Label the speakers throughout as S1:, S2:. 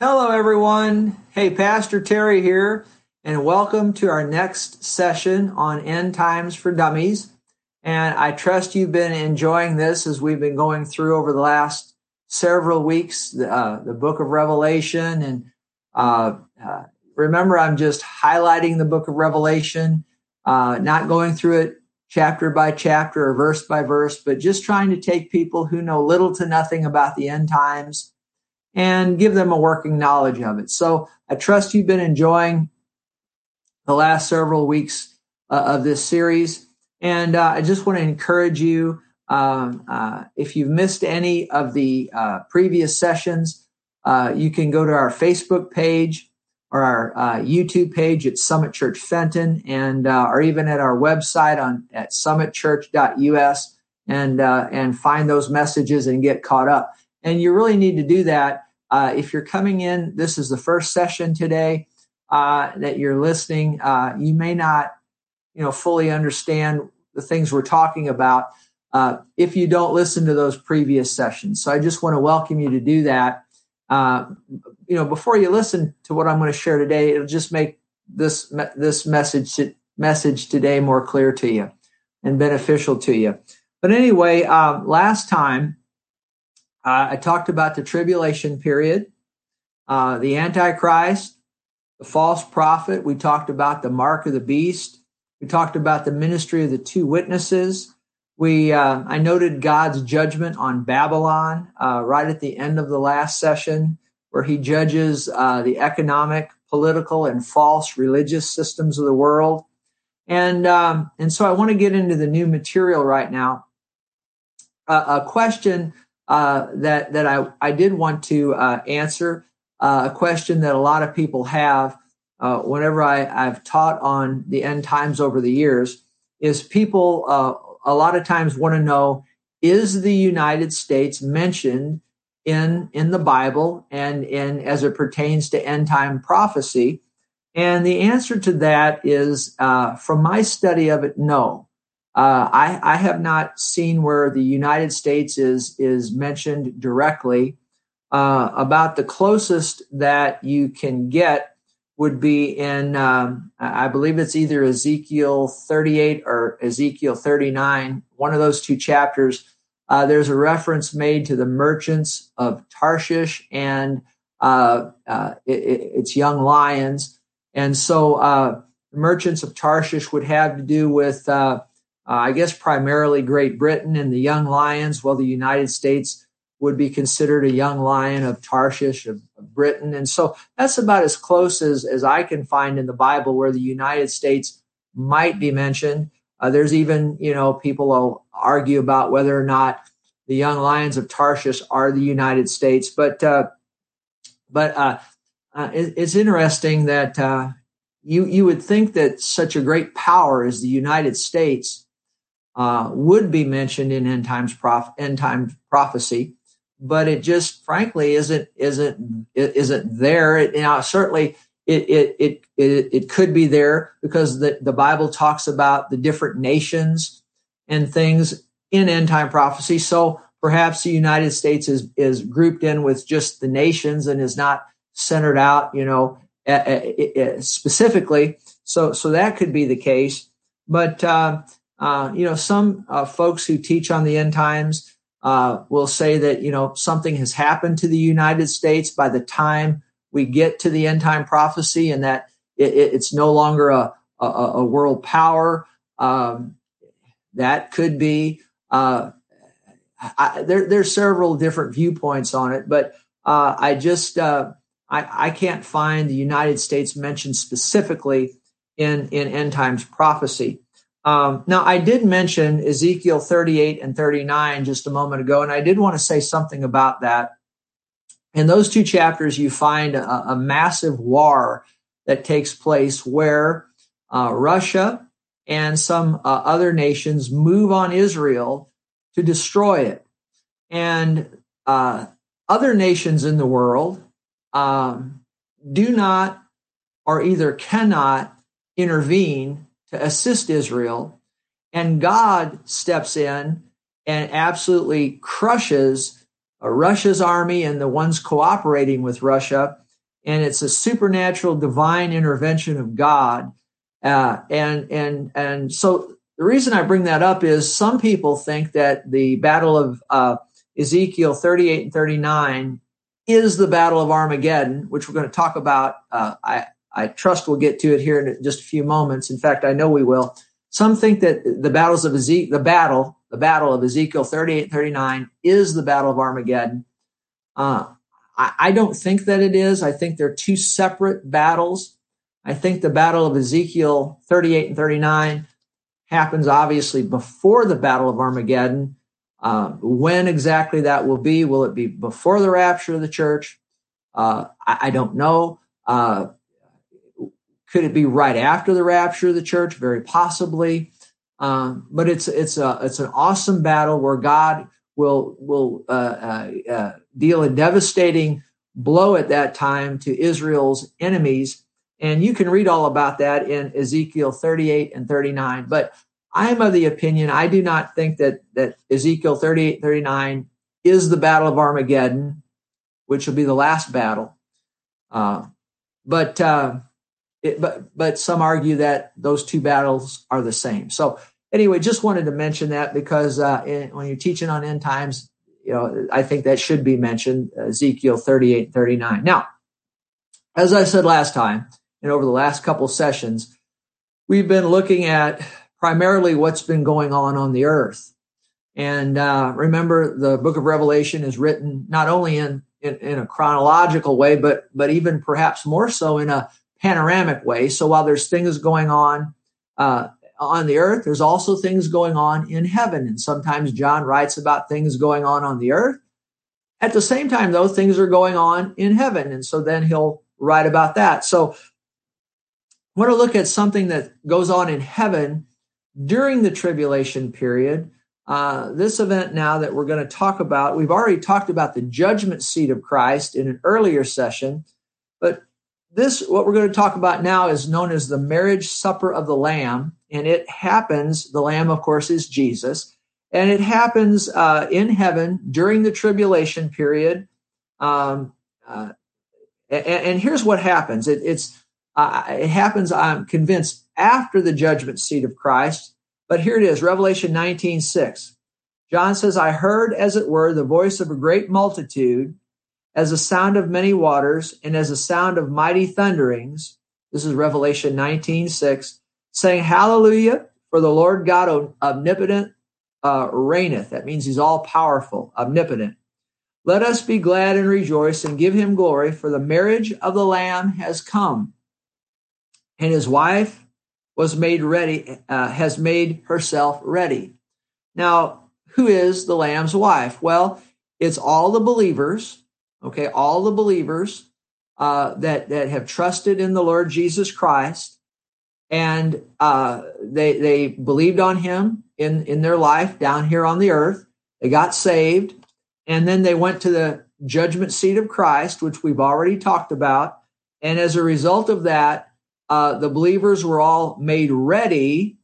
S1: Hello, everyone. Hey, Pastor Terry here, and welcome to our next session on End Times for Dummies. And I trust you've been enjoying this as we've been going through over the last several weeks, uh, the book of Revelation. And uh, uh, remember, I'm just highlighting the book of Revelation, uh, not going through it chapter by chapter or verse by verse, but just trying to take people who know little to nothing about the end times and give them a working knowledge of it. So I trust you've been enjoying the last several weeks uh, of this series. And uh, I just want to encourage you um, uh, if you've missed any of the uh, previous sessions, uh, you can go to our Facebook page or our uh, YouTube page at Summit Church Fenton, and or even at our website on at summitchurch.us and and find those messages and get caught up. And you really need to do that uh, if you're coming in, this is the first session today uh, that you're listening. Uh, you may not, you know, fully understand the things we're talking about uh, if you don't listen to those previous sessions. So I just want to welcome you to do that. Uh, you know, before you listen to what I'm going to share today, it'll just make this this message message today more clear to you and beneficial to you. But anyway, um, last time uh, I talked about the tribulation period, uh, the Antichrist, the false prophet. We talked about the mark of the beast. We talked about the ministry of the two witnesses. We uh, I noted God's judgment on Babylon uh, right at the end of the last session, where He judges uh, the economic, political, and false religious systems of the world. And um, and so I want to get into the new material right now. a question uh, that that I, I did want to uh, answer uh, a question that a lot of people have uh, whenever I, I've taught on the end times over the years is people uh, a lot of times want to know is the United States mentioned in in the Bible and in as it pertains to end time prophecy? And the answer to that is from my study of it no uh, I, I, have not seen where the United States is is mentioned directly. Uh, about the closest that you can get would be in, um, I believe it's either Ezekiel 38 or Ezekiel 39, one of those two chapters. Uh, there's a reference made to the merchants of Tarshish and uh, uh, it, its young lions. And so uh, merchants of Tarshish would have to do with I guess primarily Great Britain and the young lions, Well, the United States would be considered a young lion of Tarshish of, of Britain. And so that's about as close as, as I can find in the Bible where the United States might be mentioned. Uh, there's even, you know, people will argue about whether or not the young lions of Tarshish are the United States. But, uh, but uh, uh it, it's interesting that uh, you, you would think that such a great power as the United States uh, would be mentioned in end times prof- end time prophecy, but it just frankly isn't isn't isn't there. It, know, certainly it, it it it it could be there because the the Bible talks about the different nations and things in end time prophecy. So perhaps the United States is is grouped in with just the nations and is not centered out, you know, specifically. So so that could be the case, but. Uh, uh, you know, some uh, folks who teach on the end times uh, will say that, you know, something has happened to the United States by the time we get to the end time prophecy and that it, it's no longer a, a, a world power. Um, that could be, uh, I, there, there's several different viewpoints on it, but uh, I just, I, I can't find the United States mentioned specifically in, in end times prophecy. Um, now, I did mention Ezekiel 38 and 39 just a moment ago, and I did want to say something about that. In those two chapters, you find a, a massive war that takes place where uh, Russia and some uh, other nations move on Israel to destroy it. And uh, other nations in the world um, do not or either cannot intervene to assist Israel. And God steps in and absolutely crushes Russia's army and the ones cooperating with Russia and it's a supernatural divine intervention of God. Uh, and and and so the reason I bring that up is some people think that the battle of uh, Ezekiel 38 and 39 is the battle of Armageddon, which we're going to talk about. Uh, I I trust we'll get to it here in just a few moments. In fact, I know we will. Some think that the battles of Ezekiel, the battle, the battle of Ezekiel 38, 39 is the battle of Armageddon. Uh, I, I don't think that it is. I think they're two separate battles. I think the battle of Ezekiel 38 and 39 happens obviously before the battle of Armageddon. Uh, when exactly that will be, will it be before the rapture of the church? Uh, I, I, don't know. Uh, could it be right after the rapture of the church? Very possibly. Um, but it's it's a it's an awesome battle where God will will uh, uh, uh, deal a devastating blow at that time to Israel's enemies. And you can read all about that in Ezekiel 38 and 39. But I am of the opinion, I do not think that, that Ezekiel 38, 39 is the battle of Armageddon, which will be the last battle. Uh, but uh, it, but but some argue that those two battles are the same. So anyway, just wanted to mention that because uh, in, when you're teaching on end times, you know, I think that should be mentioned. Ezekiel 38, 39. Now, as I said last time, and over the last couple sessions, we've been looking at primarily what's been going on on the earth. And uh, remember, the book of Revelation is written not only in, in, in a chronological way, but but even perhaps more so in a panoramic way. So while there's things going on uh, on the earth, there's also things going on in heaven. And sometimes John writes about things going on on the earth. At the same time, though, things are going on in heaven. And so then he'll write about that. So I want to look at something that goes on in heaven during the tribulation period. Uh, this event now that we're going to talk about, we've already talked about the judgment seat of Christ in an earlier session, but this, what we're going to talk about now, is known as the marriage supper of the Lamb. And it happens, the Lamb, of course, is Jesus. And it happens uh, in heaven during the tribulation period. Um, uh, and, and, here's what happens it, it's, uh, it happens, I'm convinced, after the judgment seat of Christ. But here it is Revelation 19 6. John says, I heard, as it were, the voice of a great multitude as a sound of many waters and as a sound of mighty thunderings. This is Revelation 19, 6, saying, Hallelujah, for the Lord God omnipotent uh, reigneth. That means he's all powerful, omnipotent. Let us be glad and rejoice and give him glory, for the marriage of the Lamb has come, and his wife was made ready, uh, has made herself ready. Now, who is the Lamb's wife? Well, it's all the believers Okay, all the believers uh, that that have trusted in the Lord Jesus Christ, and uh, they they believed on Him in in their life down here on the earth. They got saved, and then they went to the judgment seat of Christ, which we've already talked about. And as a result of that, uh, the believers were all made ready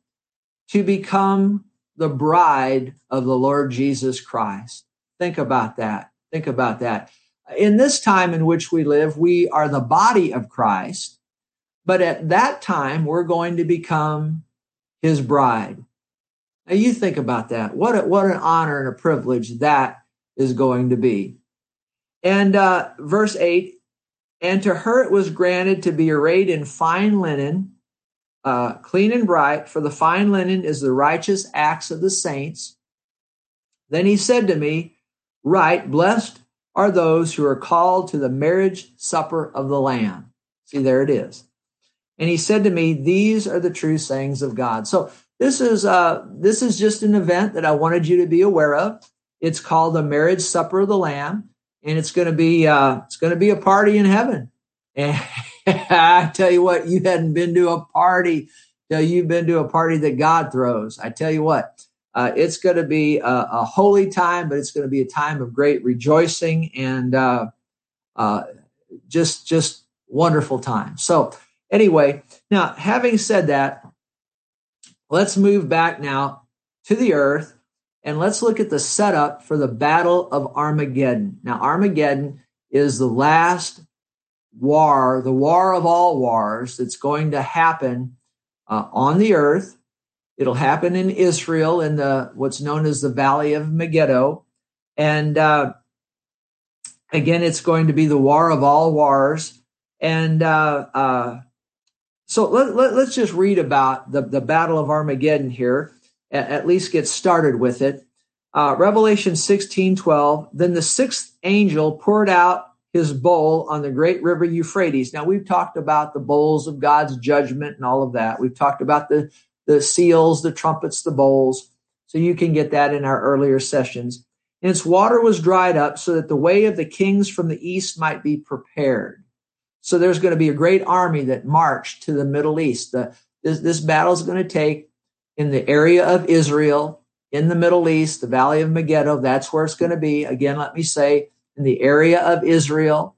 S1: to become the bride of the Lord Jesus Christ. Think about that. Think about that in this time in which we live, we are the body of Christ, but at that time, we're going to become his bride. Now, you think about that. What, a, what an honor and a privilege that is going to be. And uh, verse 8 And to her it was granted to be arrayed in fine linen, uh, clean and bright, for the fine linen is the righteous acts of the saints. Then he said to me, Write, blessed are those who are called to the marriage supper of the Lamb. See, there it is. And he said to me, These are the true sayings of God. So this is uh this is just an event that I wanted you to be aware of. It's called the marriage supper of the Lamb, and it's gonna be uh it's gonna be a party in heaven. And I tell you what, you hadn't been to a party till you've been to a party that God throws. I tell you what, uh, it's going to be a, a, holy time, but it's going to be a time of great rejoicing and uh, uh, just just wonderful time. So anyway, now having said that, let's move back now to the earth and let's look at the setup for the Battle of Armageddon. Now Armageddon is the last war, the war of all wars, that's going to happen uh, on the earth. It'll happen in Israel in the what's known as the Valley of Megiddo, and uh, again, it's going to be the war of all wars. And uh, uh, so let, let, us just read about the, the Battle of Armageddon here, at, at least get started with it. Uh, Revelation 16 12. Then the sixth angel poured out his bowl on the great river Euphrates. Now, we've talked about the bowls of God's judgment and all of that. We've talked about the, the seals, the trumpets, the bowls. So you can get that in our earlier sessions. And its water was dried up so that the way of the kings from the east might be prepared. So there's going to be a great army that marched to the Middle East. The, this, this battle is going to take in the area of Israel, in the Middle East, the Valley of Megiddo. That's where it's going to be. Again, let me say, in the area of Israel,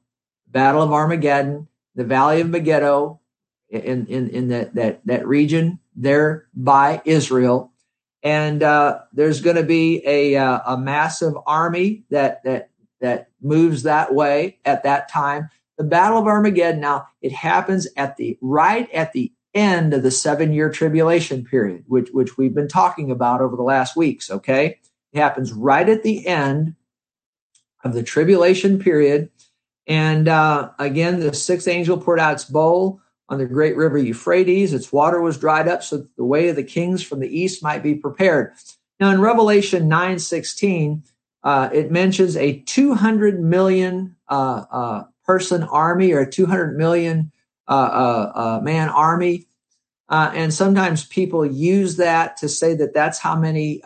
S1: Battle of Armageddon, the Valley of Megiddo, in, in, in that, that, that region there by Israel. And uh, there's going to be a, uh, a massive army that, that, that moves that way at that time. The Battle of Armageddon, now it happens at the right at the end of the seven year tribulation period, which, which we've been talking about over the last weeks. Okay. It happens right at the end of the tribulation period. And uh, again, the sixth angel poured out its bowl on the great river Euphrates. Its water was dried up so that the way of the kings from the east might be prepared. Now, in Revelation 9 16, uh, it mentions a 200 million uh, uh, person army or a 200 million uh, uh, uh, man army. and sometimes people use that to say that that's how many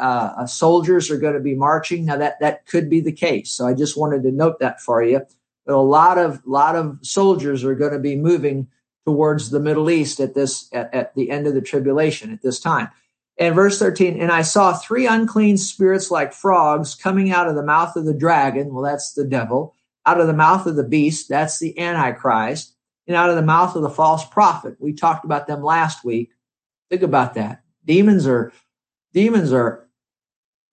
S1: soldiers are going to be marching. Now that that could be the case. So I just wanted to note that for you. But a lot of lot of soldiers are going to be moving towards the Middle East at this at, at the end of the tribulation at this time. And verse 13, and I saw three unclean spirits like frogs coming out of the mouth of the dragon. Well, that's the devil out of the mouth of the beast, that's the Antichrist, and out of the mouth of the false prophet. We talked about them last week. Think about that. Demons are demons are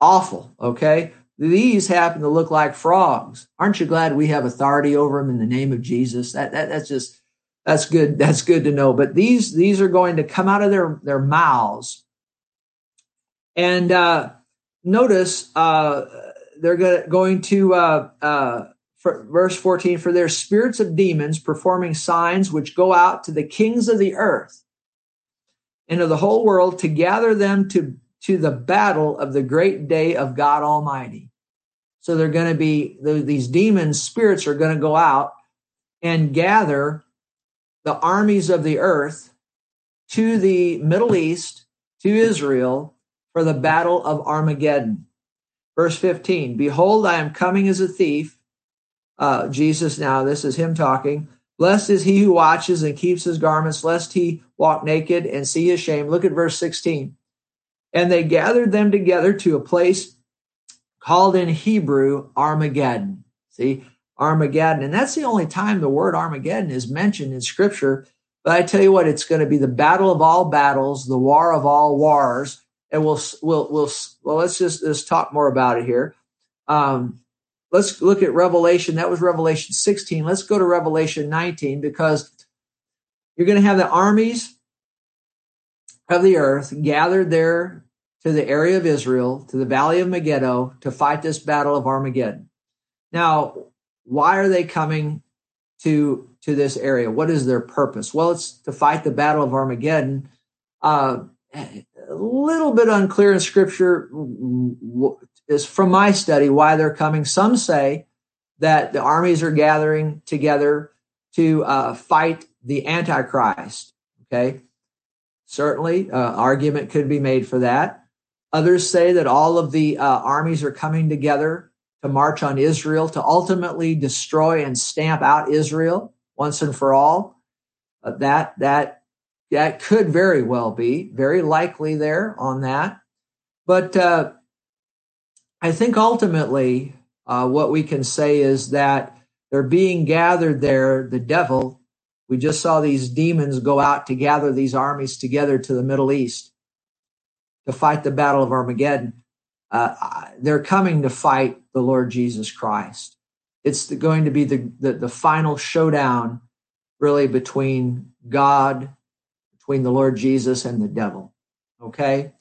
S1: awful, okay? These happen to look like frogs. Aren't you glad we have authority over them in the name of Jesus? That, that that's just that's good. That's good to know. But these these are going to come out of their their mouths, and uh, notice uh, they're going to uh, uh verse 14, for their spirits of demons performing signs which go out to the kings of the earth and of the whole world to gather them to, to the battle of the great day of God Almighty. So they're going to be, these demon spirits are going to go out and gather the armies of the earth to the Middle East, to Israel, for the battle of Armageddon. Verse 15 Behold, I am coming as a thief uh, Jesus now, this is him talking. Blessed is he who watches and keeps his garments, lest he walk naked and see his shame. Look at verse 16. And they gathered them together to a place called in Hebrew Armageddon. See, Armageddon. And that's the only time the word Armageddon is mentioned in scripture. But I tell you what, it's going to be the battle of all battles, the war of all wars. And we'll, we'll, we'll, well, let's just, let's talk more about it here. Um, let's look at Revelation. That was Revelation 16. Let's go to Revelation 19 because you're going to have the armies of the earth gathered there to the area of Israel, to the valley of Megiddo, to fight this battle of Armageddon. Now, why are they coming to to this area? What is their purpose? Well, it's to fight the battle of Armageddon. Uh, a little bit unclear in Scripture is from my study why they're coming. Some say that the armies are gathering together to uh, fight the Antichrist. Okay, certainly, uh, argument could be made for that. Others say that all of the uh, armies are coming together to march on Israel to ultimately destroy and stamp out Israel once and for all. Uh, that that that could very well be very likely there on that, but uh, I think ultimately uh, what we can say is that they're being gathered there, the devil. We just saw these demons go out to gather these armies together to the Middle East to fight the battle of Armageddon. Uh, they're coming to fight the Lord Jesus Christ. It's the, going to be the, the, the final showdown really between God, between the Lord Jesus and the devil. Okay?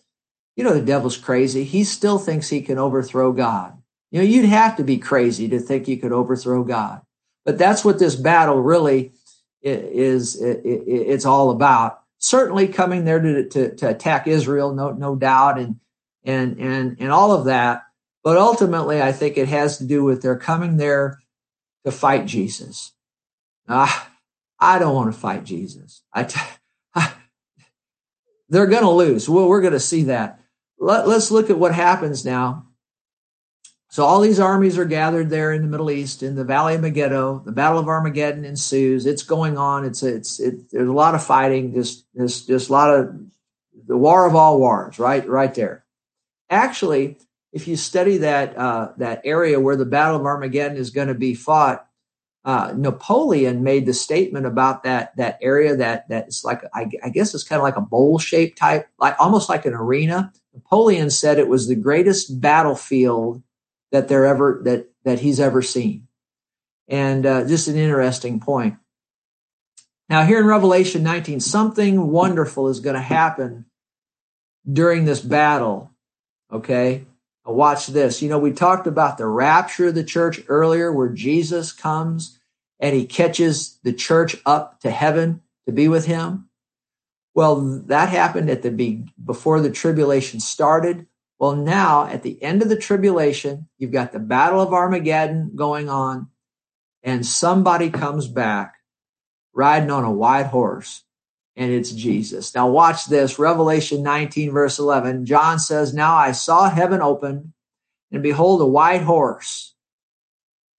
S1: You know, the devil's crazy. He still thinks he can overthrow God. You know, you'd have to be crazy to think you could overthrow God. But that's what this battle really is, it's all about. Certainly coming there to, to, to attack Israel, no, no doubt, and, and, and, and all of that. But ultimately, I think it has to do with their coming there to fight Jesus. Ah, I don't want to fight Jesus. They're going to lose. Well, we're going to see that. Let, let's look at what happens now. So all these armies are gathered there in the Middle East in the Valley of Megiddo. The Battle of Armageddon ensues. It's going on. It's it's it, there's a lot of fighting. Just just just a lot of the war of all wars. Right right there. Actually, if you study that uh, that area where the Battle of Armageddon is going to be fought, uh, Napoleon made the statement about that that area that that's like I, I guess it's kind of like a bowl shaped type, like almost like an arena. Napoleon said it was the greatest battlefield that there ever that that he's ever seen, and uh, just an interesting point. Now here in Revelation 19, something wonderful is going to happen during this battle. Okay, watch this. You know, we talked about the rapture of the church earlier, where Jesus comes and he catches the church up to heaven to be with him. Well, that happened at the be- before the tribulation started. Well, now at the end of the tribulation, you've got the battle of Armageddon going on and somebody comes back riding on a white horse and it's Jesus. Now watch this. Revelation 19 verse 11. John says, Now I saw heaven open and behold a white horse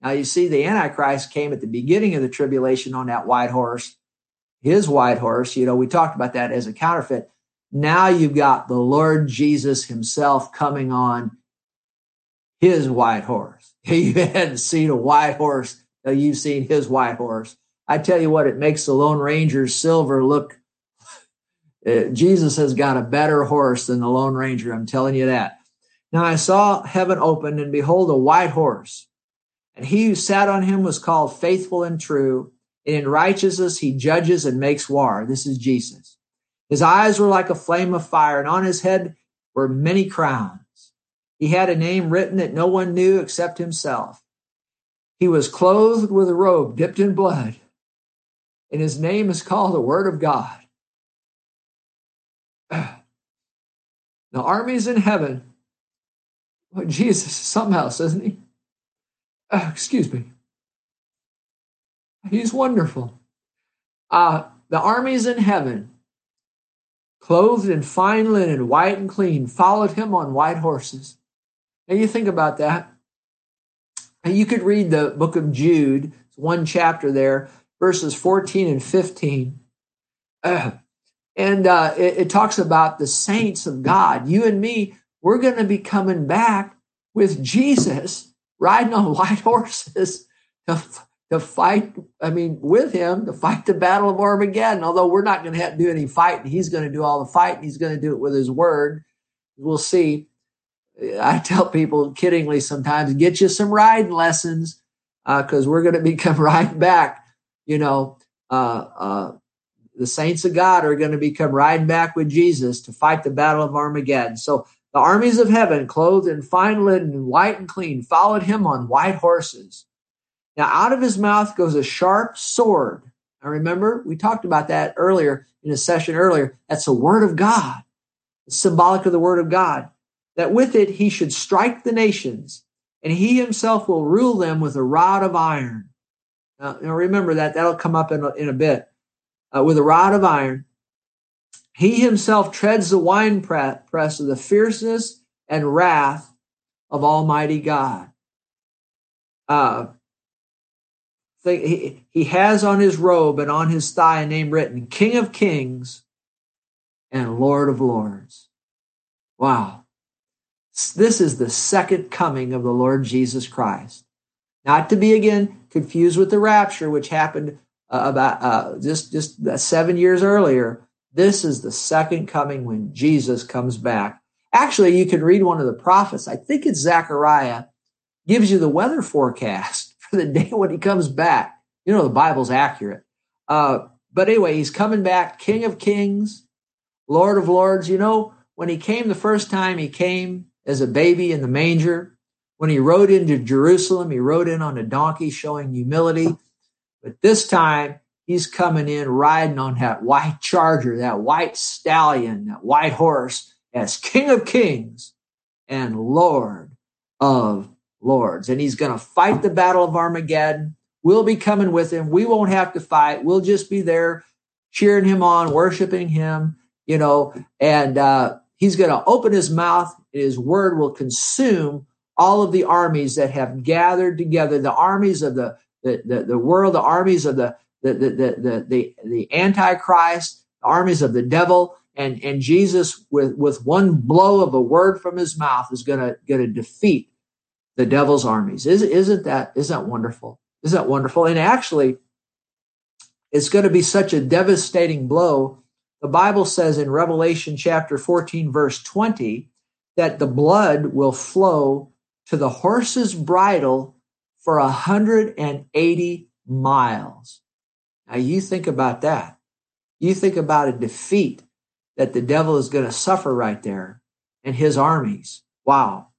S1: now you see the Antichrist came at the beginning of the tribulation on that white horse, his white horse. You know, we talked about that as a counterfeit. Now you've got the Lord Jesus himself coming on his white horse. You hadn't seen a white horse, you've seen his white horse. I tell you what, it makes the Lone Ranger's silver look. Uh, Jesus has got a better horse than the Lone Ranger. I'm telling you that. Now I saw heaven open, and behold, a white horse. And he who sat on him was called faithful and true. And in righteousness he judges and makes war. This is Jesus. His eyes were like a flame of fire, and on his head were many crowns. He had a name written that no one knew except himself. He was clothed with a robe dipped in blood, and his name is called the Word of God. The armies in heaven, well, Jesus else, isn't he? Uh, excuse me. He's wonderful. Uh, the armies in heaven, clothed in fine linen, white and clean, followed him on white horses. And you think about that. And you could read the book of Jude, one chapter there, verses 14 and 15. Uh, and uh, it, it talks about the saints of God. You and me, we're going to be coming back with Jesus riding on white horses to, to fight, I mean, with him to fight the battle of Armageddon. Although we're not going to have to do any fighting, he's going to do all the fighting. He's going to do it with his word. We'll see. I tell people kiddingly sometimes, get you some riding lessons because uh, we're going to become right back. You know, uh, uh, the saints of God are going to become riding back with Jesus to fight the battle of Armageddon. So the armies of heaven, clothed in fine linen white and clean, followed him on white horses. Now, out of his mouth goes a sharp sword. I remember, we talked about that earlier in a session earlier. That's the word of God. Symbolic of the word of God. That with it he should strike the nations, and he himself will rule them with a rod of iron. Now, now remember that. That'll come up in a, in a bit. Uh, with a rod of iron. He himself treads the winepress of the fierceness and wrath of Almighty God. Uh, he, he has on his robe and on his thigh a name written King of Kings and Lord of Lords. Wow. This is the second coming of the Lord Jesus Christ. Not to be again confused with the rapture, which happened uh, about uh, just, just seven years earlier. This is the second coming when Jesus comes back. Actually, you can read one of the prophets. I think it's Zechariah gives you the weather forecast for the day when he comes back. You know, the Bible's accurate. Uh, but anyway, he's coming back, King of Kings, Lord of Lords. You know, when he came the first time, he came as a baby in the manger. When he rode into Jerusalem, he rode in on a donkey showing humility. But this time, he's coming in riding on that white charger, that white stallion, that white horse as King of Kings and Lord of Lords. And he's going to fight the battle of Armageddon. We'll be coming with him. We won't have to fight. We'll just be there cheering him on, worshiping him, you know, and uh, he's going to open his mouth. His word will consume all of the armies that have gathered together, the armies of the, the, the, the world, the armies of the, the, the, the, the, the Antichrist, the armies of the devil. And, and Jesus, with, with one blow of a word from his mouth, is going to, to defeat the devil's armies. Is, isn't that, isn't that wonderful? Isn't that wonderful? And actually, it's going to be such a devastating blow. The Bible says in Revelation chapter 14, verse 20, that the blood will flow to the horse's bridle for 180 miles. Now, you think about that. You think about a defeat that the devil is going to suffer right there and his armies. Wow.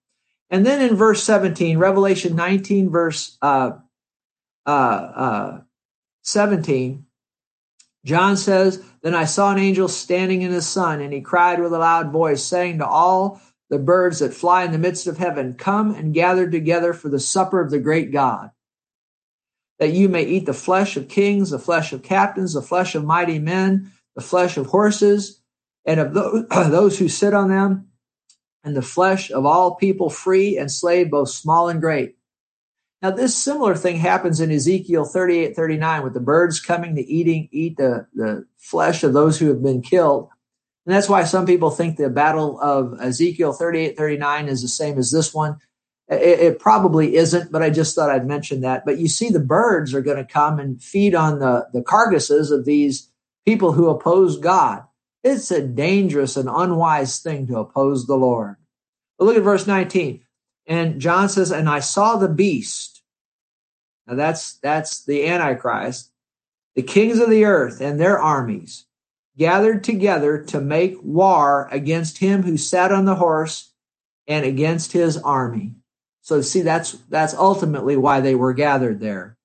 S1: And then in verse 17, Revelation 19, verse uh, uh, uh, 17, John says, Then I saw an angel standing in the sun, and he cried with a loud voice, saying to all the birds that fly in the midst of heaven, Come and gather together for the supper of the great God, that you may eat the flesh of kings, the flesh of captains, the flesh of mighty men, the flesh of horses, and of those who sit on them, and the flesh of all people, free and slave, both small and great. Now, this similar thing happens in Ezekiel 38, 39, with the birds coming to eating, eat the, the flesh of those who have been killed. And that's why some people think the battle of Ezekiel 38, 39 is the same as this one. It, it probably isn't, but I just thought I'd mention that. But you see, the birds are going to come and feed on the, the carcasses of these people who oppose God. It's a dangerous and unwise thing to oppose the Lord. But look at verse 19. And John says, and I saw the beast. Now that's, that's the Antichrist, the kings of the earth and their armies gathered together to make war against him who sat on the horse and against his army. So see, that's, that's ultimately why they were gathered there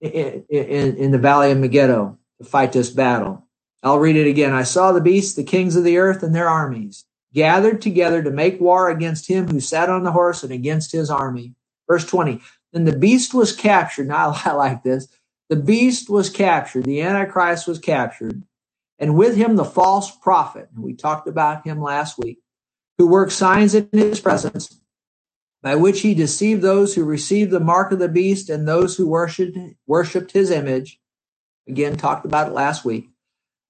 S1: in, in, in the valley of Megiddo to fight this battle. I'll read it again. I saw the beasts, the kings of the earth and their armies gathered together to make war against him who sat on the horse and against his army. Verse 20. Then the beast was captured. Now I like this. The beast was captured. The Antichrist was captured. And with him, the false prophet. We talked about him last week, who worked signs in his presence, by which he deceived those who received the mark of the beast and those who worshiped, worshiped his image. Again, talked about it last week.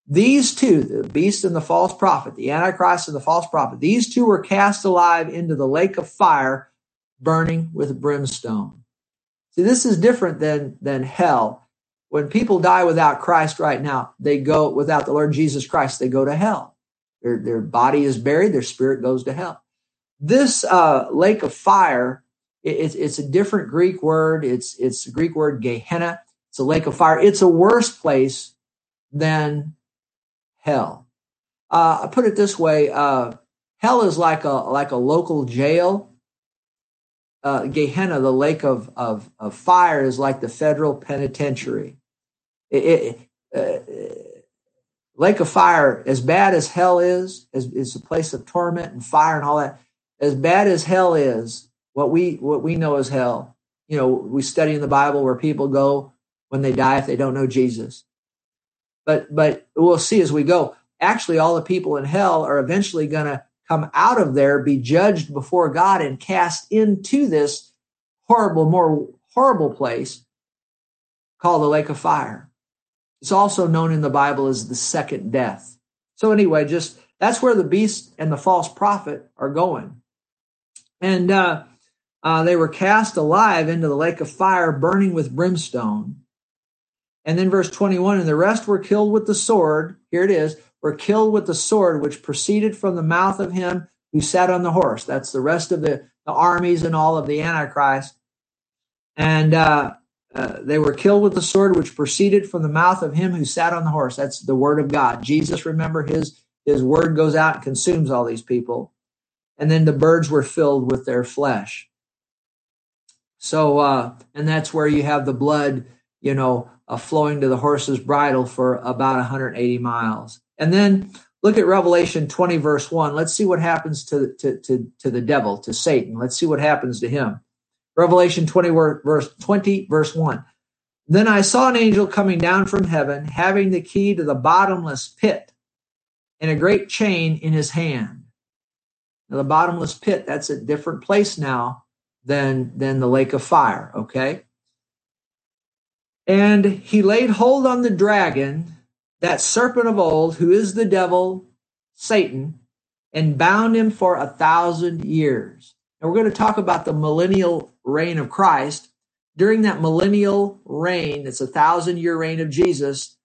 S1: These two, the beast and the false prophet, the Antichrist and the false prophet, these two were cast alive into the lake of fire, burning with brimstone. See, this is different than, than hell. When people die without Christ right now, they go without the Lord Jesus Christ, they go to hell. Their, their body is buried, their spirit goes to hell. This uh, lake of fire, it, it's a different Greek word. It's, it's the Greek word Gehenna. It's a lake of fire. It's a worse place than hell. Uh, I put it this way: uh, hell is like a like a local jail. Uh, Gehenna, the lake of, of, of fire, is like the federal penitentiary. It, it, uh, lake of fire, as bad as hell is, is, is a place of torment and fire and all that. As bad as hell is, what we what we know as hell. You know, we study in the Bible where people go when they die if they don't know Jesus. But but we'll see as we go. Actually, all the people in hell are eventually going to come out of there, be judged before God, and cast into this horrible, more horrible place called the lake of fire. It's also known in the Bible as the second death. So anyway, just that's where the beast and the false prophet are going. And uh, uh, they were cast alive into the lake of fire, burning with brimstone. And then verse 21, and the rest were killed with the sword. Here it is, were killed with the sword which proceeded from the mouth of him who sat on the horse. That's the rest of the, the armies and all of the Antichrist. And uh, uh, they were killed with the sword which proceeded from the mouth of him who sat on the horse. That's the word of God. Jesus, remember, his his word goes out and consumes all these people. And then the birds were filled with their flesh. So, uh, and that's where you have the blood, you know, uh, flowing to the horse's bridle for about 180 miles. And then look at Revelation 20, verse 1. Let's see what happens to, to, to, to the devil, to Satan. Let's see what happens to him. Revelation 20, verse 20, verse 1. Then I saw an angel coming down from heaven, having the key to the bottomless pit and a great chain in his hand. Now, the bottomless pit, that's a different place now than, than the lake of fire, okay? And he laid hold on the dragon, that serpent of old, who is the devil, Satan, and bound him for a thousand years. And we're going to talk about the millennial reign of Christ. During that millennial reign, it's a thousand year reign of Jesus,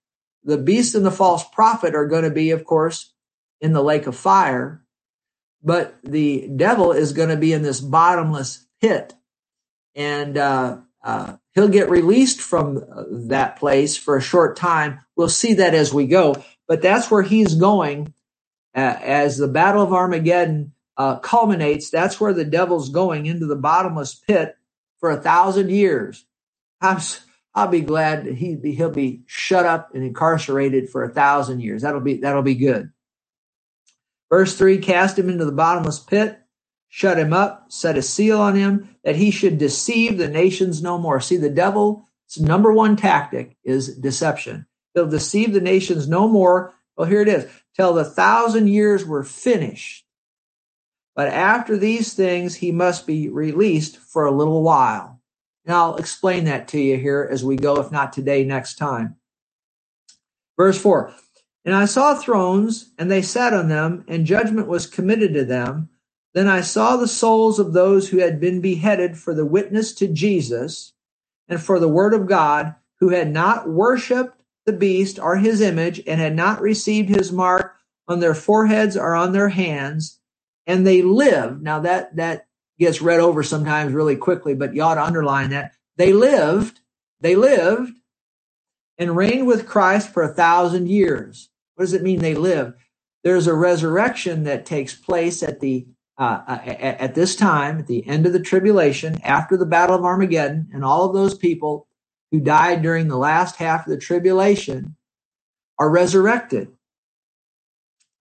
S1: the beast and the false prophet are going to be, of course, in the lake of fire, but the devil is going to be in this bottomless pit. And uh, uh, he'll get released from that place for a short time. We'll see that as we go, but that's where he's going uh, as the Battle of Armageddon uh, culminates. That's where the devil's going into the bottomless pit for a thousand years. I'm, I'll be glad he he'll be shut up and incarcerated for a thousand years. That'll be that'll be good. Verse three: Cast him into the bottomless pit, shut him up, set a seal on him, that he should deceive the nations no more. See, the devil's number one tactic is deception. He'll deceive the nations no more. Well, here it is: till the thousand years were finished. But after these things, he must be released for a little while. And I'll explain that to you here as we go, if not today, next time. Verse 4 And I saw thrones, and they sat on them, and judgment was committed to them. Then I saw the souls of those who had been beheaded for the witness to Jesus and for the word of God, who had not worshiped the beast or his image, and had not received his mark on their foreheads or on their hands and they lived. Now that that gets read over sometimes really quickly, but you ought to underline that. They lived, they lived and reigned with Christ for a thousand years. What does it mean they lived? There's a resurrection that takes place at the uh, uh at, at this time, at the end of the tribulation, after the battle of Armageddon, and all of those people who died during the last half of the tribulation are resurrected.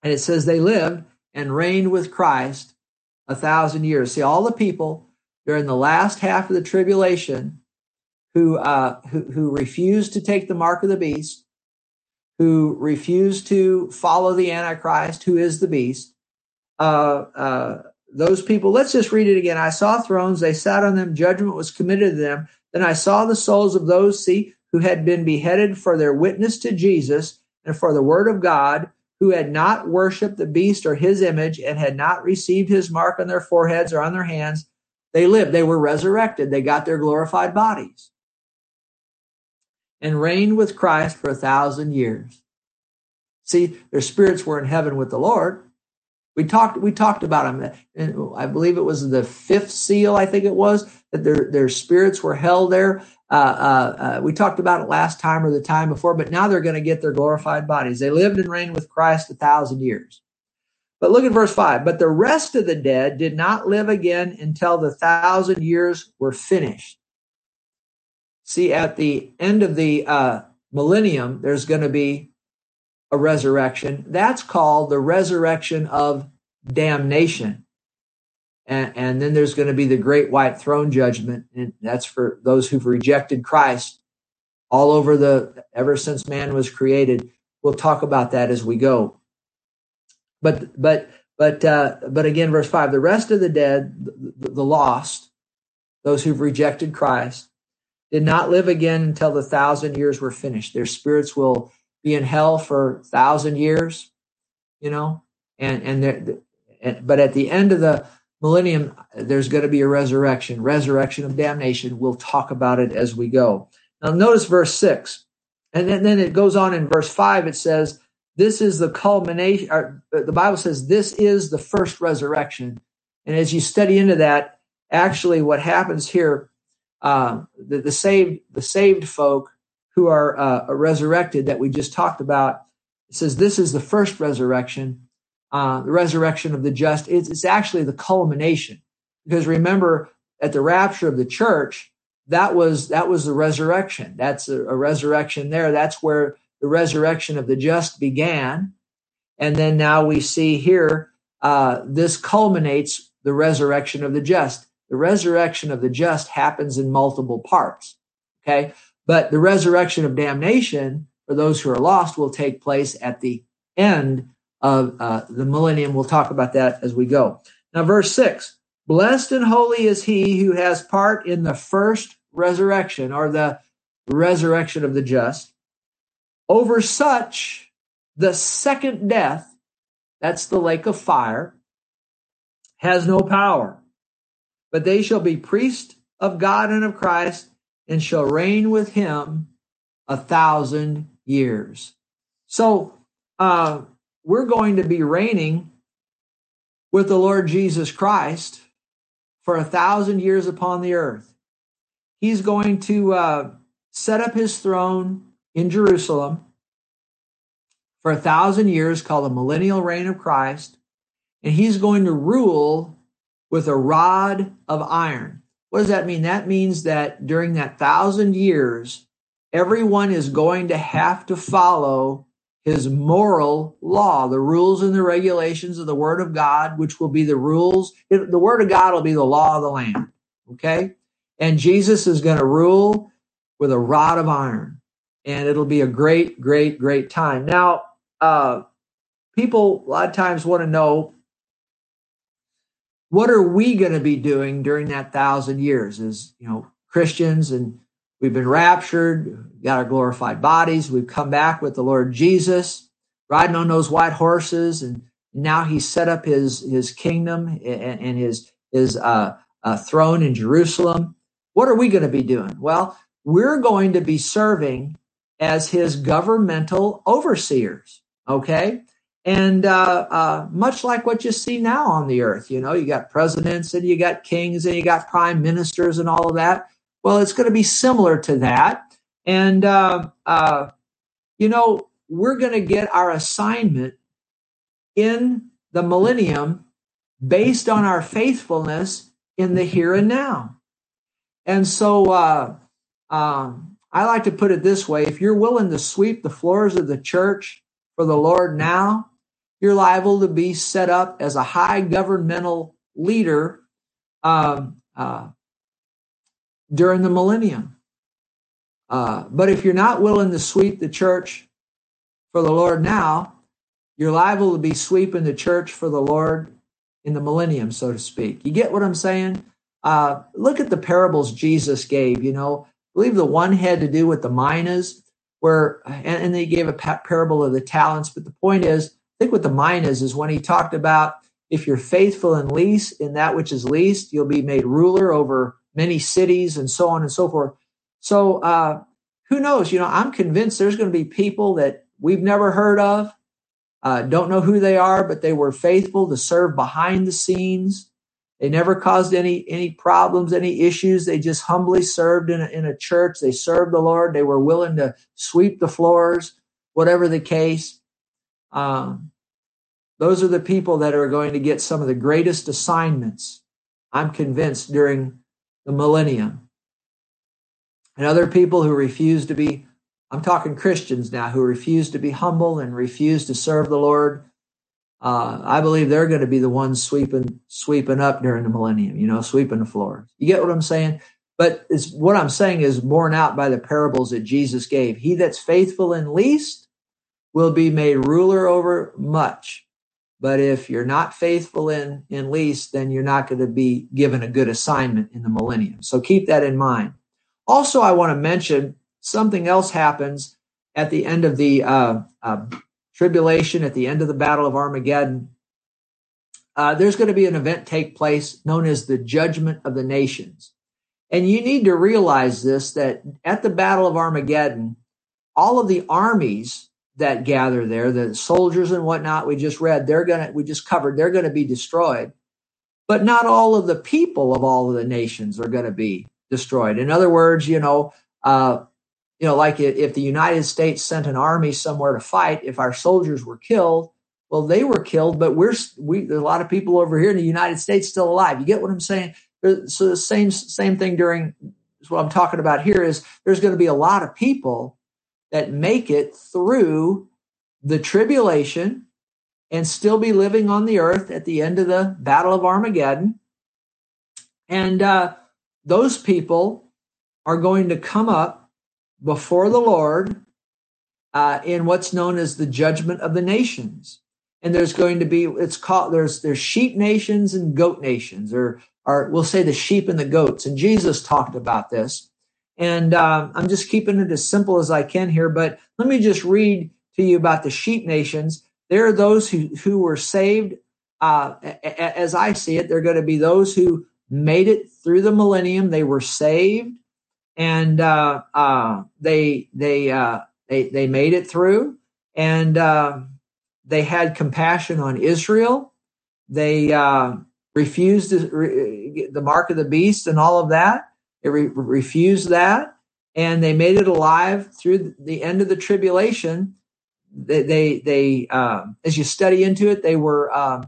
S1: And it says they lived and reigned with Christ a thousand years. See, all the people during the last half of the tribulation who, uh, who, who refused to take the mark of the beast, who refused to follow the Antichrist, who is the beast, uh, uh, those people, let's just read it again. I saw thrones, they sat on them, judgment was committed to them. Then I saw the souls of those, see, who had been beheaded for their witness to Jesus and for the word of God who had not worshiped the beast or his image and had not received his mark on their foreheads or on their hands, they lived. They were resurrected. They got their glorified bodies and reigned with Christ for a thousand years. See, their spirits were in heaven with the Lord. We talked, we talked about them. I believe it was the fifth seal, I think it was, that their, their spirits were held there. Uh, uh, uh, we talked about it last time or the time before, but now they're going to get their glorified bodies. They lived and reigned with Christ a thousand years. But look at verse five. But the rest of the dead did not live again until the thousand years were finished. See, at the end of the uh, millennium, there's going to be a resurrection. That's called the resurrection of damnation. And, and then there's going to be the great white throne judgment. And that's for those who've rejected Christ all over the, ever since man was created. We'll talk about that as we go. But, but, but, uh, but again, verse five, the rest of the dead, the, the lost, those who've rejected Christ, did not live again until the thousand years were finished. Their spirits will be in hell for a thousand years, you know, and, and, but at the end of the, millennium, there's going to be a resurrection, resurrection of damnation. We'll talk about it as we go. Now, notice verse six. And then, then it goes on in verse five, it says, This is the culmination, or the Bible says, This is the first resurrection. And as you study into that, actually, what happens here uh, the, the saved the saved folk who are uh, resurrected that we just talked about. It says this is the first resurrection, uh, the resurrection of the just. It's, it's actually the culmination because remember at the rapture of the church, that was that was the resurrection. That's a, a resurrection there. That's where the resurrection of the just began, and then now we see here uh, this culminates the resurrection of the just. The resurrection of the just happens in multiple parts. Okay. But the resurrection of damnation for those who are lost will take place at the end of uh, the millennium. We'll talk about that as we go. Now, verse six Blessed and holy is he who has part in the first resurrection or the resurrection of the just. Over such, the second death, that's the lake of fire, has no power but they shall be priests of God and of Christ and shall reign with him a thousand years. So uh, we're going to be reigning with the Lord Jesus Christ for a thousand years upon the earth. He's going to uh, set up his throne in Jerusalem for a thousand years, called the millennial reign of Christ, and he's going to rule with a rod of iron. What does that mean? That means that during that thousand years, everyone is going to have to follow his moral law, the rules and the regulations of the Word of God, which will be the rules. The Word of God will be the law of the land. Okay? And Jesus is going to rule with a rod of iron. And it'll be a great, great, great time. Now, uh, people a lot of times want to know what are we going to be doing during that thousand years? As you know christians and we've been raptured got our glorified bodies we've come back with the lord jesus riding on those white horses and now he's set up his his kingdom and, his his uh, uh, throne in jerusalem. What are we going to be doing? Well we're going to be serving as his governmental overseers okay and uh, uh, much like what you see now on the earth, you know, you got presidents and you got kings and you got prime ministers and all of that. Well, it's going to be similar to that. And, uh, uh you know, we're going to get our assignment in the millennium based on our faithfulness in the here and now. And so uh, um, I like to put it this way if you're willing to sweep the floors of the church for the Lord now, you're liable to be set up as a high governmental leader um, uh, during the millennium. Uh, but if you're not willing to sweep the church for the Lord now, you're liable to be sweeping the church for the Lord in the millennium, so to speak. You get what I'm saying? Uh, look at the parables Jesus gave. You know, believe the one had to do with the minas, where and, and they gave a parable of the talents. But the point is, think what the mine is is when he talked about if you're faithful in lease in that which is least, you'll be made ruler over many cities and so on and so forth. So uh, who knows? You know, I'm convinced there's going to be people that we've never heard of, uh, don't know who they are, but they were faithful to serve behind the scenes. They never caused any any problems, any issues. They just humbly served in a, in a church. They served the Lord. They were willing to sweep the floors, whatever the case. Um, those are the people that are going to get some of the greatest assignments, I'm convinced, during the millennium. And other people who refuse to be, I'm talking Christians now, who refuse to be humble and refuse to serve the Lord. Uh, I believe they're going to be the ones sweeping sweeping up during the millennium, you know, sweeping the floors. You get what I'm saying? But it's, what I'm saying is borne out by the parables that Jesus gave. He that's faithful in least will be made ruler over much. But if you're not faithful in, in least, then you're not going to be given a good assignment in the millennium. So keep that in mind. Also, I want to mention something else happens at the end of the uh, uh, tribulation, at the end of the Battle of Armageddon. Uh, there's going to be an event take place known as the Judgment of the Nations. And you need to realize this that at the Battle of Armageddon, all of the armies that gather there, the soldiers and whatnot we just read, they're going to, we just covered, they're going to be destroyed. But not all of the people of all of the nations are going to be destroyed. In other words, you know, uh, you know, like if the United States sent an army somewhere to fight, if our soldiers were killed, well, they were killed, but we're we there's a lot of people over here in the United States still alive. You get what I'm saying? So the same same thing during what I'm talking about here is there's going to be a lot of people that make it through the tribulation and still be living on the earth at the end of the Battle of Armageddon. And uh, those people are going to come up before the Lord uh, in what's known as the judgment of the nations. And there's going to be it's called there's there's sheep nations and goat nations, or or we'll say the sheep and the goats. And Jesus talked about this. And um, I'm just keeping it as simple as I can here, but let me just read to you about the sheep nations. There are those who who were saved. Uh, as I see it, they're going to be those who made it through the millennium. They were saved, and uh, uh, they they uh, they they made it through, and uh, they had compassion on Israel. They uh, refused the mark of the beast and all of that. They re- refused that, and they made it alive through the end of the tribulation. They they, they uh, as you study into it, they were. Um,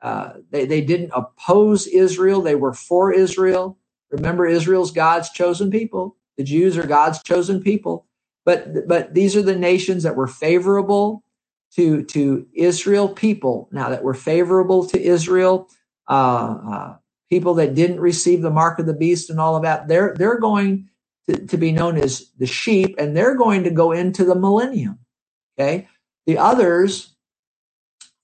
S1: uh, they, they didn't oppose Israel. They were for Israel. Remember, Israel's God's chosen people. The Jews are God's chosen people. But, but these are the nations that were favorable to, to Israel people. Now that were favorable to Israel, uh, uh, people that didn't receive the mark of the beast and all of that, they're, they're going to, to be known as the sheep and they're going to go into the millennium. Okay. The others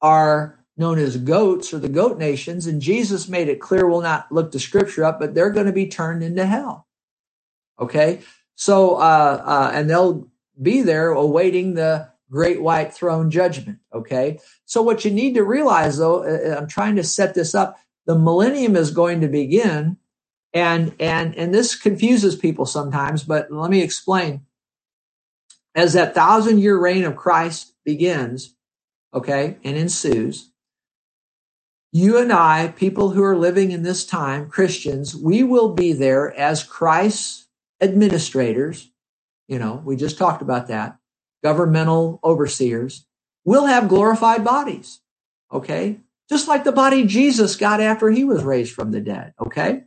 S1: are known as goats or the goat nations. And Jesus made it clear we'll not look the scripture up, but they're going to be turned into hell. Okay. So, uh, uh, and they'll be there awaiting the great white throne judgment. Okay. So what you need to realize though, uh, uh, I'm trying to set this up. The millennium is going to begin and, and, and this confuses people sometimes, but let me explain. As that thousand year reign of Christ begins, okay, and ensues, you and I, people who are living in this time, Christians, we will be there as Christ's administrators. You know, we just talked about that. Governmental overseers will have glorified bodies. Okay. Just like the body Jesus got after he was raised from the dead. Okay.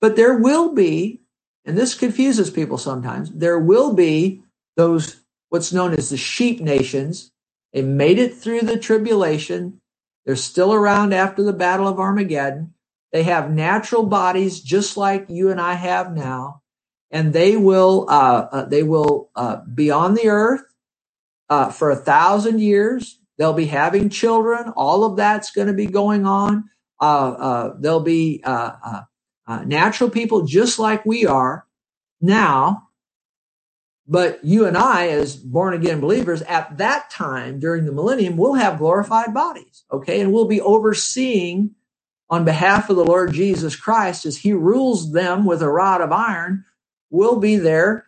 S1: But there will be, and this confuses people sometimes, there will be those, what's known as the sheep nations. They made it through the tribulation. They're still around after the Battle of Armageddon. They have natural bodies just like you and I have now, and they will uh, uh, they will uh, be on the earth uh, for a thousand years. They'll be having children. All of that's going to be going on. Uh, uh, they'll be natural people just like we are now, but you and I, as born again believers, at that time during the millennium, we'll have glorified bodies. Okay. And we'll be overseeing on behalf of the Lord Jesus Christ as he rules them with a rod of iron. We'll be there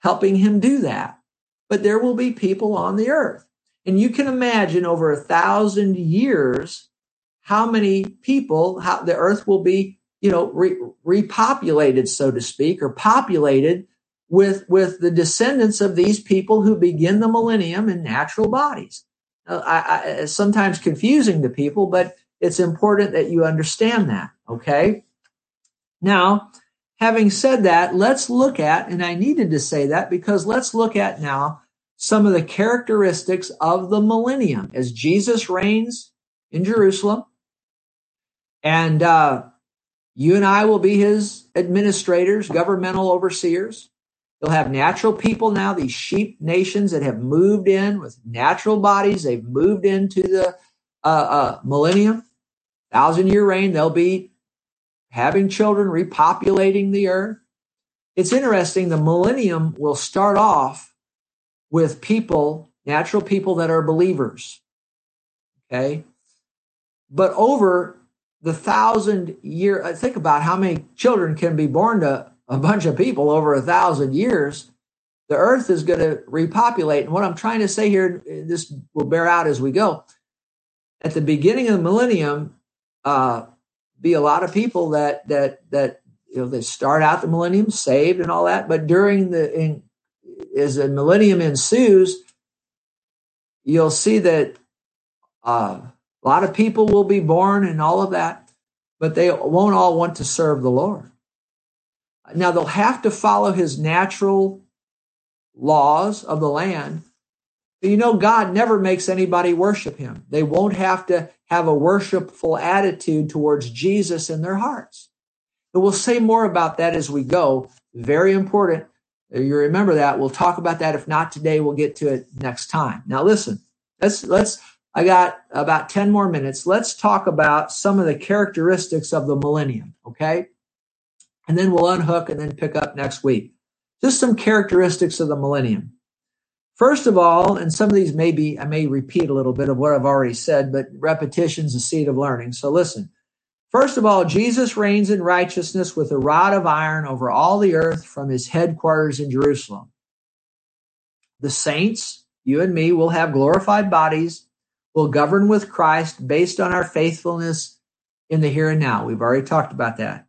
S1: helping him do that. But there will be people on the earth. And you can imagine over a thousand years how many people, how the earth will be, you know, re- repopulated, so to speak, or populated with, with the descendants of these people who begin the millennium in natural bodies. Uh, I, I, sometimes confusing to people, but it's important that you understand that. Okay. Now, having said that, let's look at, and I needed to say that because let's look at now some of the characteristics of the millennium as Jesus reigns in Jerusalem. And uh, you and I will be his administrators, governmental overseers. You'll have natural people now, these sheep nations that have moved in with natural bodies. They've moved into the uh, uh, millennium, thousand year reign. They'll be having children, repopulating the earth. It's interesting. The millennium will start off with people, natural people that are believers. Okay. But over the thousand year, uh, think about how many children can be born to a bunch of people over a thousand years, the earth is going to repopulate. And what I'm trying to say here, this will bear out as we go. At the beginning of the millennium, uh, be a lot of people that that that you know, they start out the millennium saved and all that, but during the, in, as the millennium ensues, you'll see that uh, a lot of people will be born and all of that, but they won't all want to serve the Lord. Now they'll have to follow his natural laws of the land. You know, God never makes anybody worship him. They won't have to have a worshipful attitude towards Jesus in their hearts. And we'll say more about that as we go. Very important. You remember that. We'll talk about that. If not today, we'll get to it next time. Now listen, let's, let's, I got about 10 more minutes. Let's talk about some of the characteristics of the millennium. Okay. And then we'll unhook and then pick up next week. Just some characteristics of the millennium. First of all, and some of these may be, I may repeat a little bit of what I've already said, but repetition's the seed of learning. So listen. First of all, Jesus reigns in righteousness with a rod of iron over all the earth from his headquarters in Jerusalem. The saints, you and me, will have glorified bodies, will govern with Christ based on our faithfulness in the here and now. We've already talked about that.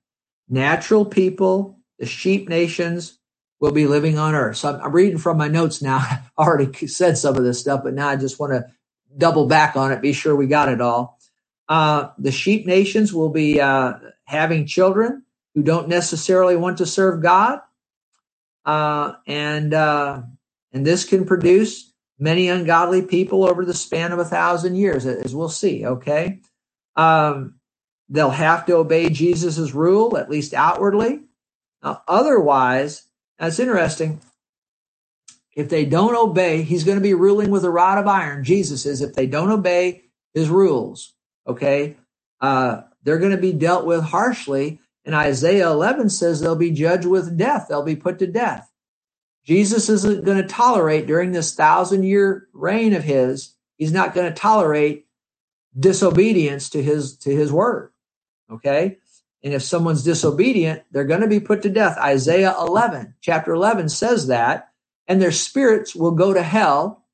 S1: Natural people, the sheep nations, will be living on earth. So I'm, I'm reading from my notes now. I already said some of this stuff, but now I just want to double back on it, be sure we got it all. Uh, the sheep nations will be uh, having children who don't necessarily want to serve God, uh, and uh, and this can produce many ungodly people over the span of a thousand years, as we'll see. Okay, um, they'll have to obey Jesus's rule at least outwardly. Now, otherwise, that's interesting. If they don't obey, he's going to be ruling with a rod of iron. Jesus is. If they don't obey his rules, okay, uh, they're going to be dealt with harshly. And Isaiah 11 says they'll be judged with death. They'll be put to death. Jesus isn't going to tolerate during this thousand year reign of his. He's not going to tolerate disobedience to his, to his word. Okay. And if someone's disobedient, they're going to be put to death. Isaiah 11, chapter 11 says that. And their spirits will go to hell,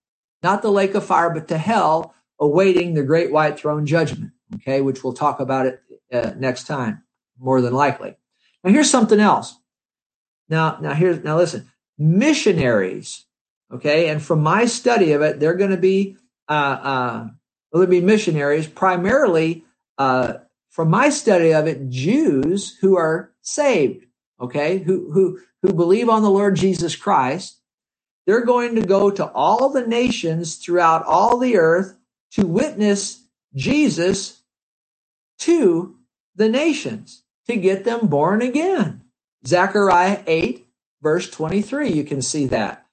S1: not the lake of fire, but to hell, awaiting the great white throne judgment. Okay, which we'll talk about it uh, next time, more than likely. Now, here's something else. Now, now here's now listen. Missionaries, okay, and from my study of it, they're going to be uh, uh, they'll be missionaries primarily uh, from my study of it, Jews who are saved, okay, who, who, who believe on the Lord Jesus Christ, they're going to go to all the nations throughout all the earth to witness Jesus to the nations to get them born again. Zechariah 8, verse 23, you can see that.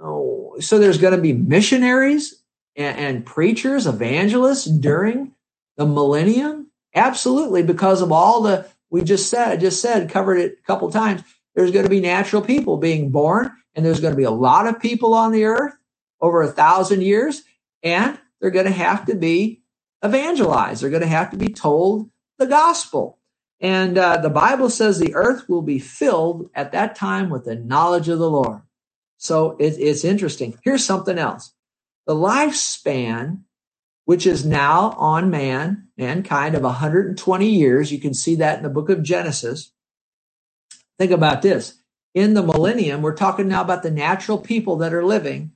S1: Oh, so there's going to be missionaries and, and preachers, evangelists during the millennium Absolutely, because of all the we just said, I just said, covered it a couple times. There's going to be natural people being born, and there's going to be a lot of people on the earth over a thousand years, and they're going to have to be evangelized. They're going to have to be told the gospel. And uh, the Bible says the earth will be filled at that time with the knowledge of the Lord. So it, it's interesting. Here's something else. The lifespan which is now on man, mankind of 120 years. You can see that in the book of Genesis. Think about this. In the millennium, we're talking now about the natural people that are living.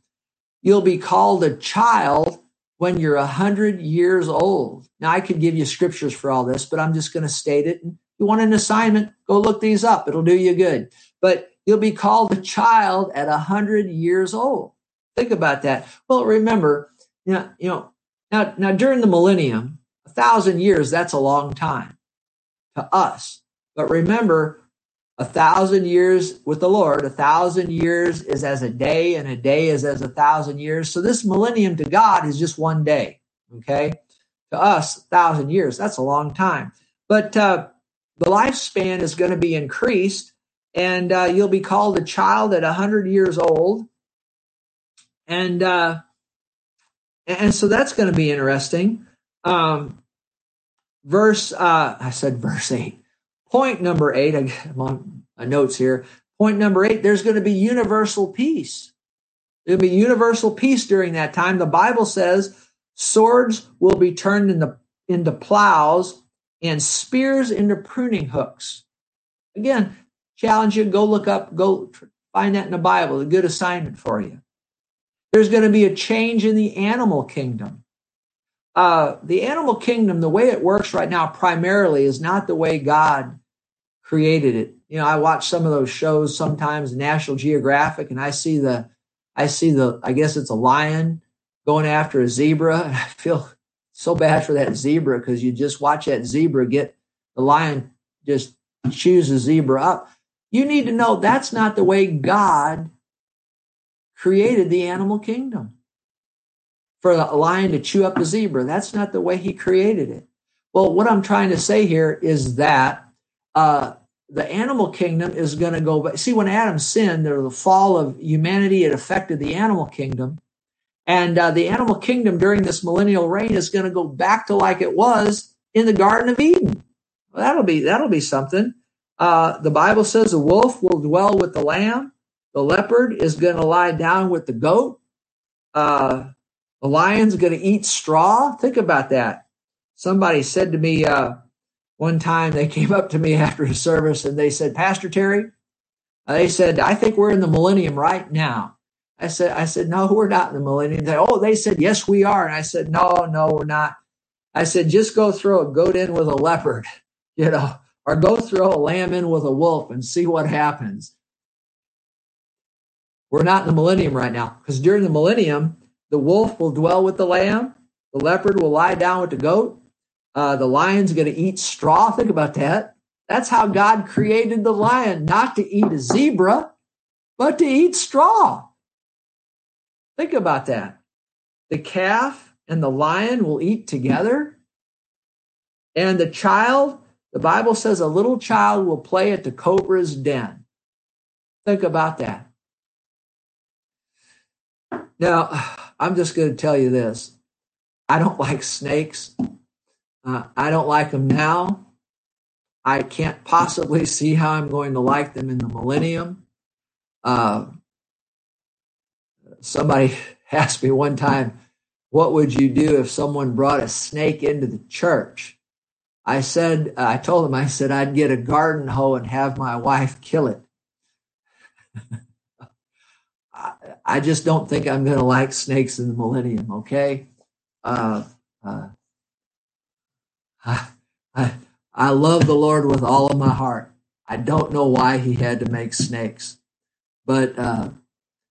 S1: You'll be called a child when you're 100 years old. Now, I could give you scriptures for all this, but I'm just going to state it. If you want an assignment, go look these up. It'll do you good. But you'll be called a child at 100 years old. Think about that. Well, remember, you know, you know now, now during the millennium, a thousand years, that's a long time to us. But remember, a thousand years with the Lord, a thousand years is as a day, and a day is as a thousand years. So this millennium to God is just one day. Okay. To us, a thousand years, that's a long time. But uh, the lifespan is going to be increased, and uh, you'll be called a child at a 100 years old. And uh, and so that's going to be interesting. Um, verse, uh, I said verse eight. Point number eight, on my notes here. Point number eight, there's going to be universal peace. There'll be universal peace during that time. The Bible says swords will be turned into, into plows and spears into pruning hooks. Again, challenge you, go look up, go find that in the Bible, a good assignment for you. There's going to be a change in the animal kingdom. Uh, the animal kingdom, the way it works right now, primarily is not the way God created it. You know, I watch some of those shows sometimes, National Geographic, and I see the, I see the, I guess it's a lion going after a zebra, and I feel so bad for that zebra because you just watch that zebra get the lion just chews the zebra up. You need to know that's not the way God created the animal kingdom. For a lion to chew up a zebra, that's not the way he created it. Well, what I'm trying to say here is that uh, the animal kingdom is going to go back. See, when Adam sinned, or the fall of humanity, it affected the animal kingdom. And uh, the animal kingdom during this millennial reign is going to go back to like it was in the Garden of Eden. Well, that'll be that'll be something. Uh, the Bible says the wolf will dwell with the lamb. The leopard is going to lie down with the goat. Uh, the lion's going to eat straw. Think about that. Somebody said to me uh, one time, they came up to me after a service and they said, Pastor Terry, uh, they said, I think we're in the millennium right now. I said, I said, no, we're not in the millennium. They, oh, they said, yes, we are. And I said, no, no, we're not. I said, just go throw a goat in with a leopard, you know, or go throw a lamb in with a wolf and see what happens. We're not in the millennium right now because during the millennium, the wolf will dwell with the lamb, the leopard will lie down with the goat, uh, the lion's going to eat straw. Think about that. That's how God created the lion, not to eat a zebra, but to eat straw. Think about that. The calf and the lion will eat together. And the child, the Bible says a little child will play at the cobra's den. Think about that. Now, I'm just going to tell you this. I don't like snakes. Uh, I don't like them now. I can't possibly see how I'm going to like them in the millennium. Uh, somebody asked me one time, What would you do if someone brought a snake into the church? I said, I told him, I said, I'd get a garden hoe and have my wife kill it. I just don't think I'm going to like snakes in the millennium. Okay. Uh, uh, I, I, I love the Lord with all of my heart. I don't know why he had to make snakes, but uh,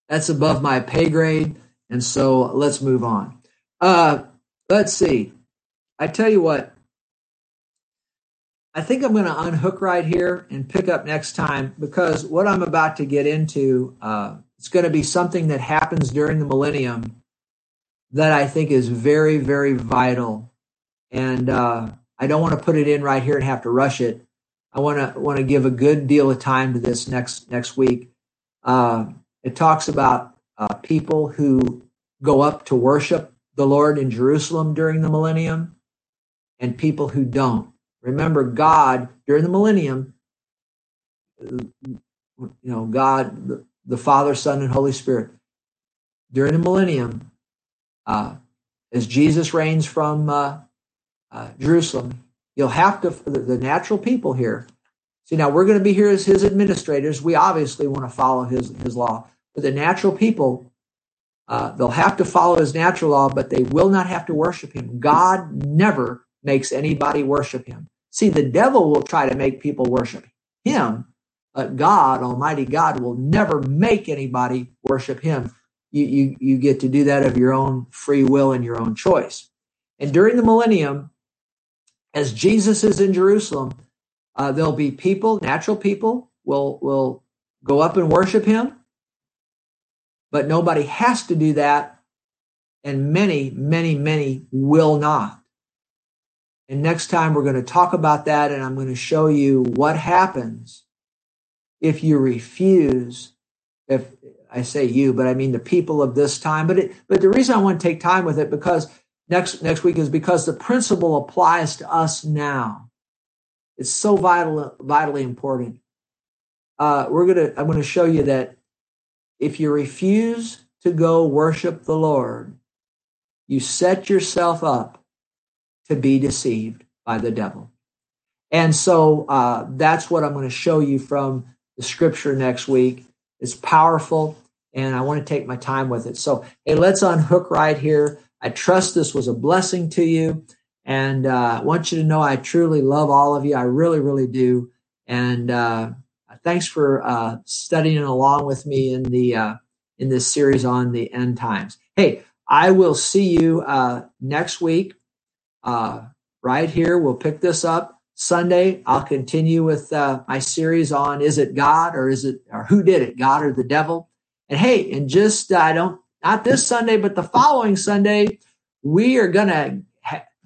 S1: that's above my pay grade. And so let's move on. Uh, let's see. I tell you what, I think I'm going to unhook right here and pick up next time because what I'm about to get into uh, it's going to be something that happens during the millennium that I think is very, very vital. And uh, I don't want to put it in right here and have to rush it. I want to want to give a good deal of time to this next next week. Uh, it talks about uh, people who go up to worship the Lord in Jerusalem during the millennium, and people who don't. Remember, God during the millennium, you know, God, the Father, Son, and Holy Spirit. During the millennium, uh, as Jesus reigns from uh, uh, Jerusalem, you'll have to, the, the natural people here. See, now we're going to be here as his administrators. We obviously want to follow his, his law. But the natural people, uh, they'll have to follow his natural law, but they will not have to worship him. God never makes anybody worship him. See, the devil will try to make people worship him, but God, Almighty God, will never make anybody worship Him. You, you, you get to do that of your own free will and your own choice. And during the millennium, as Jesus is in Jerusalem, uh, there'll be people, natural people, will will go up and worship Him, but nobody has to do that, and many, many, many will not. And next time we're going to talk about that, and I'm going to show you what happens if you refuse, if I say you, but I mean the people of this time. But it, but the reason I want to take time with it because next next week is because the principle applies to us now. It's so vital, vitally important. Uh, we're gonna. I'm going to show you that if you refuse to go worship the Lord, you set yourself up to be deceived by the devil. And so uh, that's what I'm going to show you from the scripture next week. It's powerful, and I want to take my time with it. So, hey, let's unhook right here. I trust this was a blessing to you. And uh, I want you to know I truly love all of you. I really, really do. And uh, thanks for uh, studying along with me in the uh, in this series on the end times. Hey, I will see you uh, next week uh, right here. We'll pick this up Sunday. I'll continue with my series on is it God or is it or who did it, God or the devil? And hey, and just I don't not this Sunday, but the following Sunday, we are going to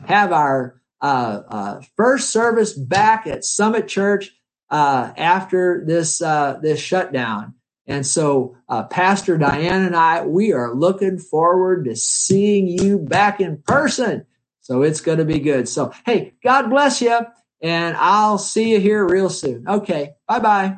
S1: have our uh, uh, first service back at Summit Church uh, after this uh, this shutdown. And so, uh, Pastor Diane and I, we are looking forward to seeing you back in person. So it's going to be good. So, hey, God bless you, and I'll see you here real soon. Okay, bye bye.